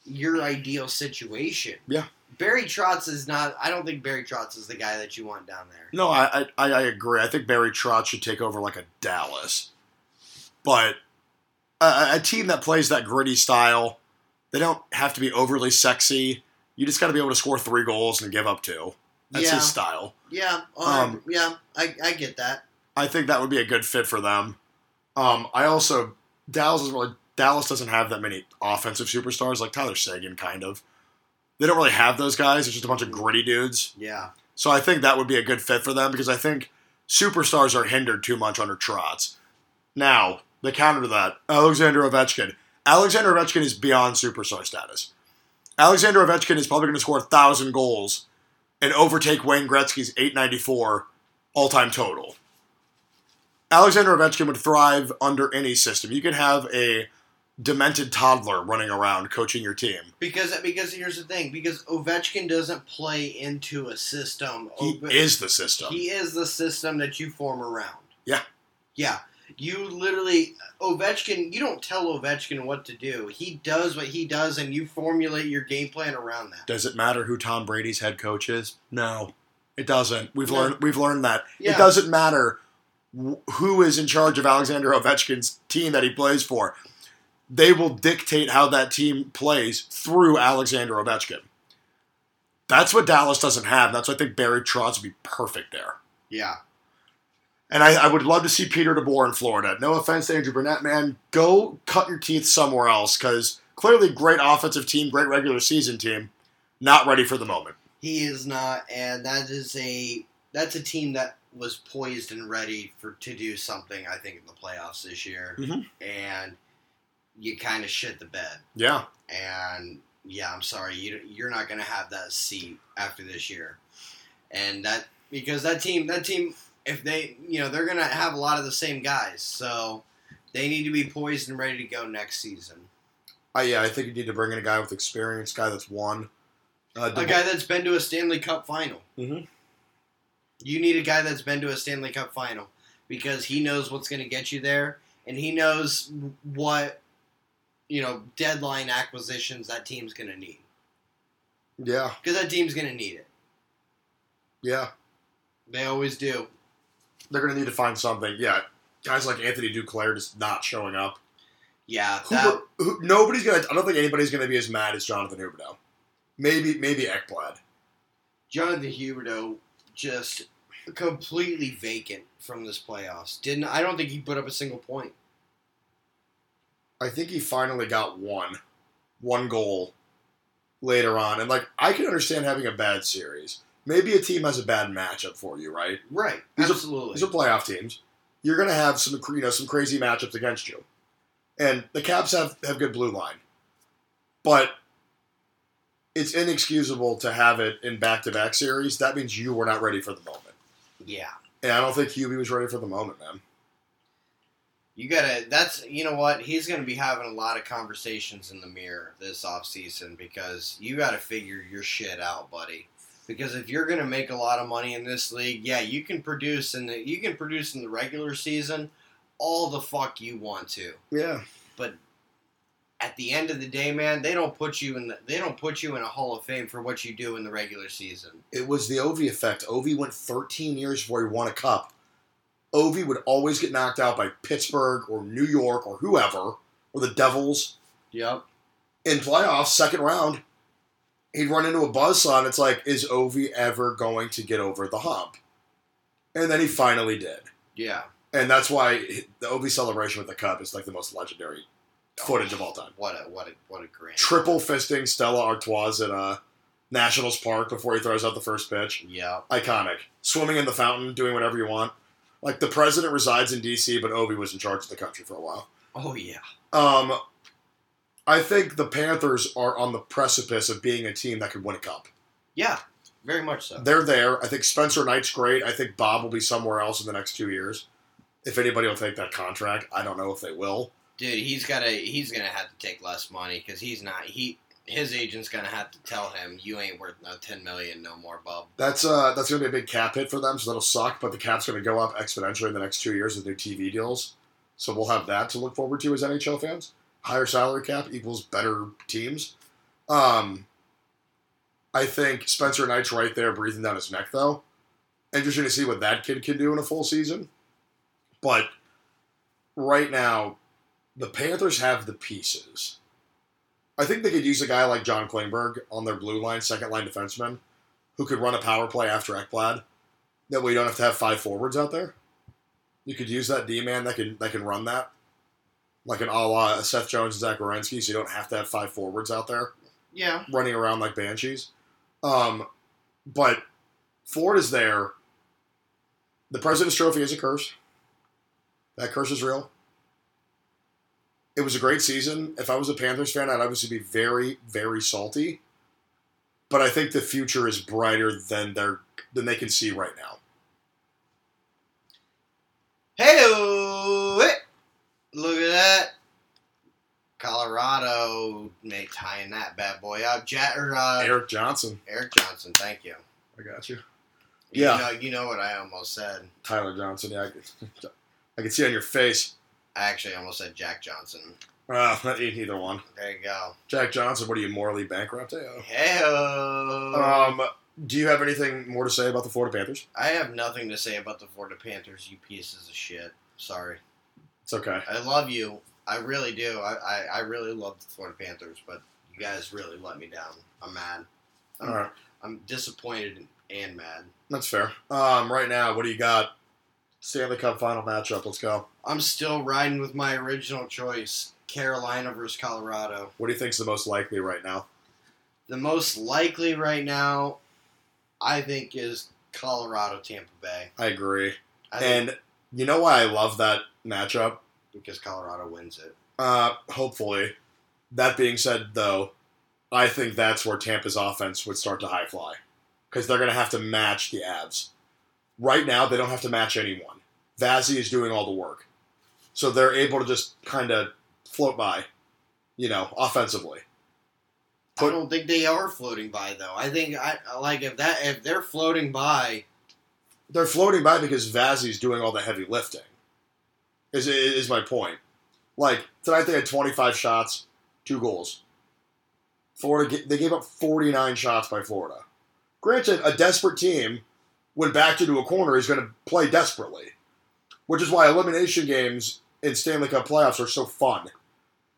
your ideal situation. Yeah. Barry Trotz is not. I don't think Barry Trotz is the guy that you want down there. No, I, I I agree. I think Barry Trotz should take over like a Dallas, but a, a team that plays that gritty style, they don't have to be overly sexy. You just got to be able to score three goals and give up two. That's Yeah. his style. Yeah, Um, um, yeah, I, I get that. I think that would be a good fit for them. Um, I also Dallas is really Dallas doesn't have that many offensive superstars like Tyler Seguin, kind of. They don't really have those guys. It's just a bunch of gritty dudes. Yeah, So I think that would be a good fit for them because I think superstars are hindered too much under Trotz. Now, the counter to that, Alexander Ovechkin. Alexander Ovechkin is beyond superstar status. Alexander Ovechkin is probably going to score a thousand goals and overtake Wayne Gretzky's 894 all-time total. Alexander Ovechkin would thrive under any system. You could have a demented toddler running around coaching your team. because because here's the thing. Because Ovechkin doesn't play into a system. He Ove- is the system. He is the system that you form around. Yeah. Yeah. You literally Ovechkin. You don't tell Ovechkin what to do. He does what he does, and you formulate your game plan around that. Does it matter who Tom Brady's head coach is? No, it doesn't. We've No. learned we've learned that Yeah. it doesn't matter who is in charge of Alexander Ovechkin's team that he plays for. They will dictate how that team plays through Alexander Ovechkin. That's what Dallas doesn't have. That's why I think Barry Trotz would be perfect there. Yeah. And I, I would love to see Peter DeBoer in Florida. No offense to Andrew Brunette, man. Go cut your teeth somewhere else because clearly great offensive team, great regular season team, not ready for the moment. He is not, and that is a that's a team that was poised and ready for to do something. I think in the playoffs this year, Mhm. and you kind of shit the bed. Yeah. And yeah, I'm sorry, you you're not going to have that seat after this year, and that because that team that team if they you know they're going to have a lot of the same guys, so they need to be poised and ready to go next season. Uh, yeah, I think you need to bring in a guy with experience, guy that's won. Uh, A guy that's been to a Stanley Cup final. Mhm. You need a guy that's been to a Stanley Cup final because he knows what's going to get you there, and he knows what you know deadline acquisitions that team's going to need yeah, because that team's going to need it. yeah. They always do. They're going to need to find something. Yeah, guys like Anthony Duclair just not showing up. Yeah, that, who, nobody's going to. I don't think anybody's going to be as mad as Jonathan Huberdeau. Maybe, maybe Ekblad. Jonathan Huberdeau just completely vacant from this playoffs. Didn't I don't think he put up a single point. I think he finally got one, one goal later on, and like I can understand having a bad series. Maybe a team has a bad matchup for you, right? Right, These are- absolutely. These are playoff teams. You're going to have some, you know, some crazy matchups against you, and the Caps have have good blue line, but it's inexcusable to have it in back to back series. That means you were not ready for the moment, yeah. and I don't think Hubie was ready for the moment, man. You gotta. That's you know what he's gonna be having a lot of conversations in the mirror this off season because you gotta figure your shit out, buddy. Because if you're gonna make a lot of money in this league, yeah, you can produce in the you can produce in the regular season all the fuck you want to. Yeah, But At the end of the day, man, they don't put you in the, they don't put you in a Hall of Fame for what you do in the regular season. it was the Ovi effect. Ovi went 13 years before he won a cup. Ovi would always get knocked out by Pittsburgh or New York or whoever or the Devils. Yep. in playoffs, second round, he'd run into a buzzsaw, and it's like, is Ovi ever going to get over the hump? And then he finally did. Yeah. And that's why the Ovi celebration with the cup is like the most legendary footage of all time. What a what a what a grand Triple fisting Stella Artois at uh, Nationals Park before he throws out the first pitch. Yeah. Iconic. Swimming in the fountain, doing whatever you want. Like the president resides in D.C., but Ovi was in charge of the country for a while. Oh yeah. Um, I think the Panthers are on the precipice of being a team that could win a cup. Yeah. Very much so. They're there. I think Spencer Knight's great. I think Bob will be somewhere else in the next two years. If anybody will take that contract, I don't know if they will. Dude, he's gotta he's gonna have to take less money because he's not he his agent's gonna have to tell him you ain't worth no ten million no more, Bob. That's uh that's gonna be a big cap hit for them, so that'll suck. But the cap's gonna go up exponentially in the next two years with new TV deals. So we'll have that to look forward to as NHL fans. Higher salary cap equals better teams. Um, I think Spencer Knight's right there breathing down his neck, though. Interesting to see what that kid can do in a full season. But right now, the Panthers have the pieces. I think they could use a guy like John Klingberg on their blue line, second line defenseman, who could run a power play after Ekblad. That way you don't have to have five forwards out there. You could use that D man that can that can run that. Like an a la Seth Jones and Zach Werenski, so you don't have to have five forwards out there Yeah. running around like banshees. Um, but Ford is there. The President's Trophy is a curse. That curse is real. It was a great season. If I was a Panthers fan, I'd obviously be very, very salty. But I think the future is brighter than they're than they can see right now. Hey Look at that. Colorado may tying that bad boy up. Jet or uh, Erik Johnson, Erik Johnson, thank you. I got you. You Yeah. know, you know what I almost said. Tyler Johnson, yeah. I, I can see on your face. I actually almost said Jack Johnson. Uh, either one. There you go. Jack Johnson, what are you morally bankrupt? Hey, Hey. Um, do you have anything more to say about the Florida Panthers? I have nothing to say about the Florida Panthers. You pieces of shit. Sorry. It's okay. I love you. I really do. I, I, I really love the Florida Panthers, but you guys really let me down. I'm mad. I'm, All right, I'm disappointed and mad. that's fair. Um, right now, what do you got? Stanley Cup final matchup. Let's go. I'm still riding with my original choice Carolina versus Colorado. What do you think's the most likely right now? The most likely right now, I think, is Colorado Tampa Bay. I agree. I think And you know why I love that matchup? because Colorado wins it. Uh, hopefully. That being said, though, I think that's where Tampa's offense would start to high fly because they're going to have to match the Avs. Right now, they don't have to match anyone. Vazzy is doing all the work, so they're able to just kind of float by, you know, offensively. I don't think they are floating by though. I think I like if that if they're floating by, They're floating by because Vazzy's doing all the heavy lifting. Is is my point? Like tonight, they had 25 shots, two goals. Florida, they gave up 49 shots by Florida. Granted, a desperate team, when backed into a corner, is going to play desperately, which is why elimination games in Stanley Cup playoffs are so fun.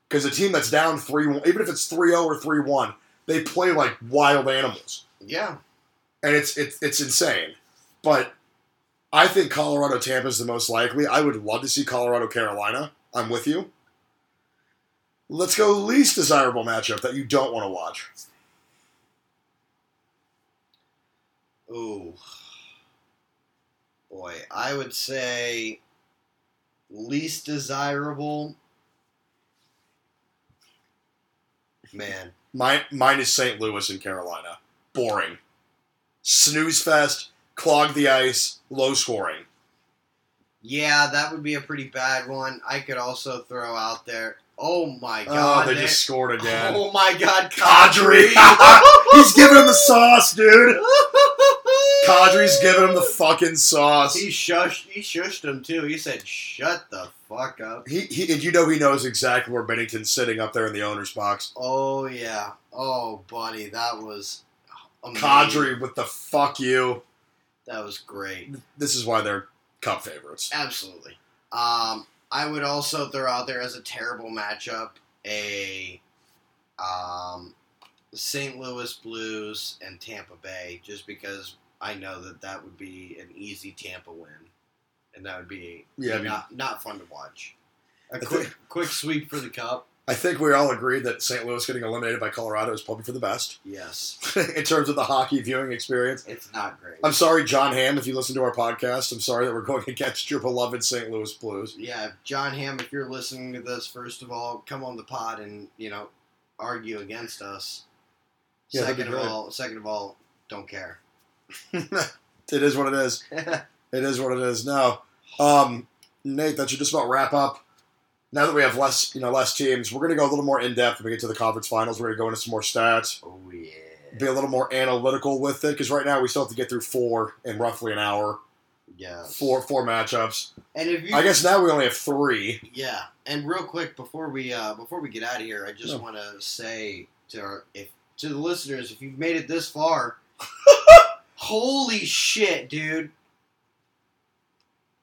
Because a team that's down 3 1, even if it's 3 0 or 3 1, they play like wild animals. yeah, And it's, it's, it's insane. But I think Colorado Tampa is the most likely. I would love to see Colorado Carolina. I'm with you. Let's go least desirable matchup that you don't want to watch. Ooh. Boy, I would say least desirable. Man, Mine, mine is St. Louis and Carolina. Boring. Snooze fest, clog the ice, low scoring. yeah, that would be a pretty bad one. I could also throw out there. Oh my Oh, god! they just scored again. Oh my god, Kadri. Kadri! He's giving him the sauce, dude. Kadri's giving him the fucking sauce. He shushed. He shushed him too. He said, "Shut the fuck up." He, he, and you know he knows exactly where Binnington's sitting up there in the owner's box. Oh yeah. Oh buddy, that was amazing. Kadri with the fuck you. That was great. This is why they're cup favorites. Absolutely. Um, I would also throw out there as a terrible matchup a um, St. Louis Blues and Tampa Bay, just because I know that that would be an easy Tampa win, and that would be Yeah, I mean- not not fun to watch. A quick quick sweep for the cup. I think we all agree that St. Louis getting eliminated by Colorado is probably for the best Yes, in terms of the hockey viewing experience. it's not great. I'm sorry, Jon Hamm, if you listen to our podcast. I'm sorry that we're going against your beloved St. Louis Blues. yeah, Jon Hamm, if you're listening to this, first of all, come on the pod and you know argue against us. Yeah, second of all, second of all, don't care. it is what it is. It is what it is. No, um, Nate, that should just about wrap up. Now that we have less, you know, less teams, we're going to go a little more in depth when we get to the conference finals. We're going to go into some more stats, oh yeah. be a little more analytical with it, because right now we still have to get through four in roughly an hour, Yes. four four matchups. And if you, I guess now we only have three. yeah. And real quick before we uh, before we get out of here, I just No. want to say to our if to the listeners, if you've made it this far, holy shit, dude!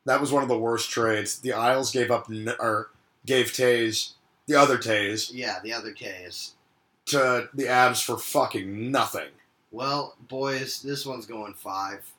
That was one of the worst trades. The Isles gave up n- or gave Toews, the other Toews, Yeah, the other case. to the Avs for fucking nothing. Well, boys, this one's going five.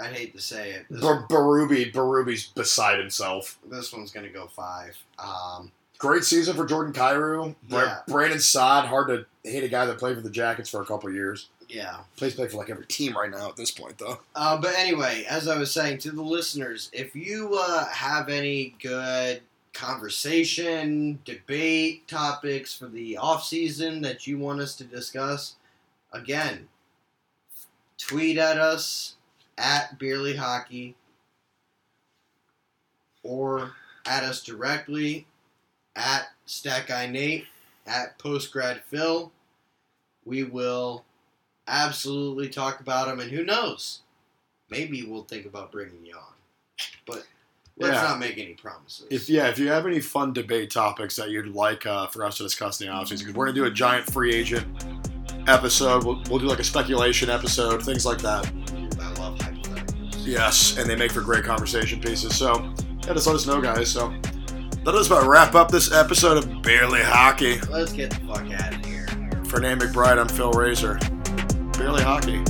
I'd hate to say it. This, Bar- Berube, Berube's beside himself. this one's gonna go five. Um, Great season for Jordan Kyrou. Bra- Yeah. Brandon Saad, hard to hate a guy that played for the Jackets for a couple years. yeah. Plays play for like every team right now at this point, though. Uh, but anyway, as I was saying to the listeners, if you uh, have any good conversation, debate topics for the off season that you want us to discuss, again, tweet at us at Beerly Hockey or at us directly at Stat Guy Nate at Postgrad Phil. We will absolutely talk about them, and who knows? maybe we'll think about bringing you on. But Let's Yeah. not make any promises. If yeah, if you have any fun debate topics that you'd like uh, for us to discuss in the offseason, because we're gonna do a giant free agent episode. We'll, we'll do like a speculation episode, things like that. I love hypotheticals. Yes, and they make for great conversation pieces. So yeah, just let us know, guys. So that does about wrap up this episode of Barely Hockey. Let's get the fuck out of here. For Nate McBride, I'm Phil Razor. Barely Hockey.